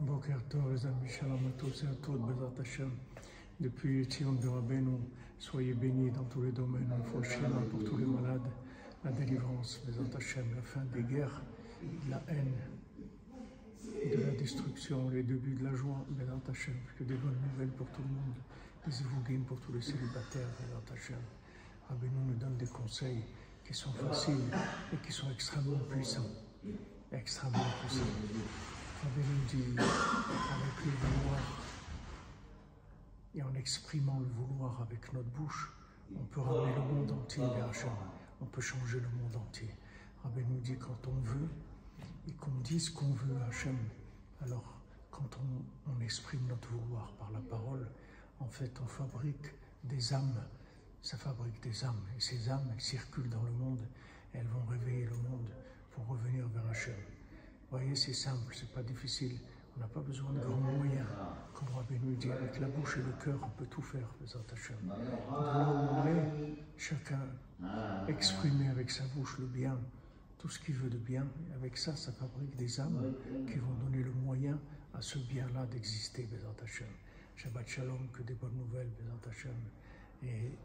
Boker Tov, les amis, shalom à tous et à toutes, Bezat Hashem. Depuis Tion de Rabbeinu, soyez bénis dans tous les domaines, le schéma pour tous les malades, la délivrance, Bezat Hashem, la fin des guerres, de la haine, de la destruction, les débuts de la joie, Bezat Hashem, que des bonnes nouvelles pour tout le monde, des évougim pour tous les célibataires, Bezat Hashem. Rabbeinu nous donne des conseils qui sont faciles et qui sont extrêmement puissants, extrêmement puissants. Dit, avec le vouloir, et en exprimant le vouloir avec notre bouche, on peut ramener le monde entier vers Hachem. On peut changer le monde entier. Rabbi nous dit quand on veut, et qu'on dise qu'on veut Hachem, alors quand on, on, exprime notre vouloir par la parole, en fait on fabrique des âmes. Ça fabrique des âmes. Et ces âmes, elles circulent dans le monde, elles vont réveiller le monde pour revenir vers Hachem. Vous voyez, c'est simple, c'est pas difficile. On n'a pas besoin de grands moyens. Comme Rabbi nous dit, avec la bouche et le cœur, on peut tout faire, là où on chacun exprimer avec sa bouche le bien, tout ce qu'il veut de bien. Avec ça, ça fabrique des âmes qui vont donner le moyen à ce bien-là d'exister, Bezat Hashem. Shabbat Shalom, que des bonnes nouvelles, Bezat Hashem.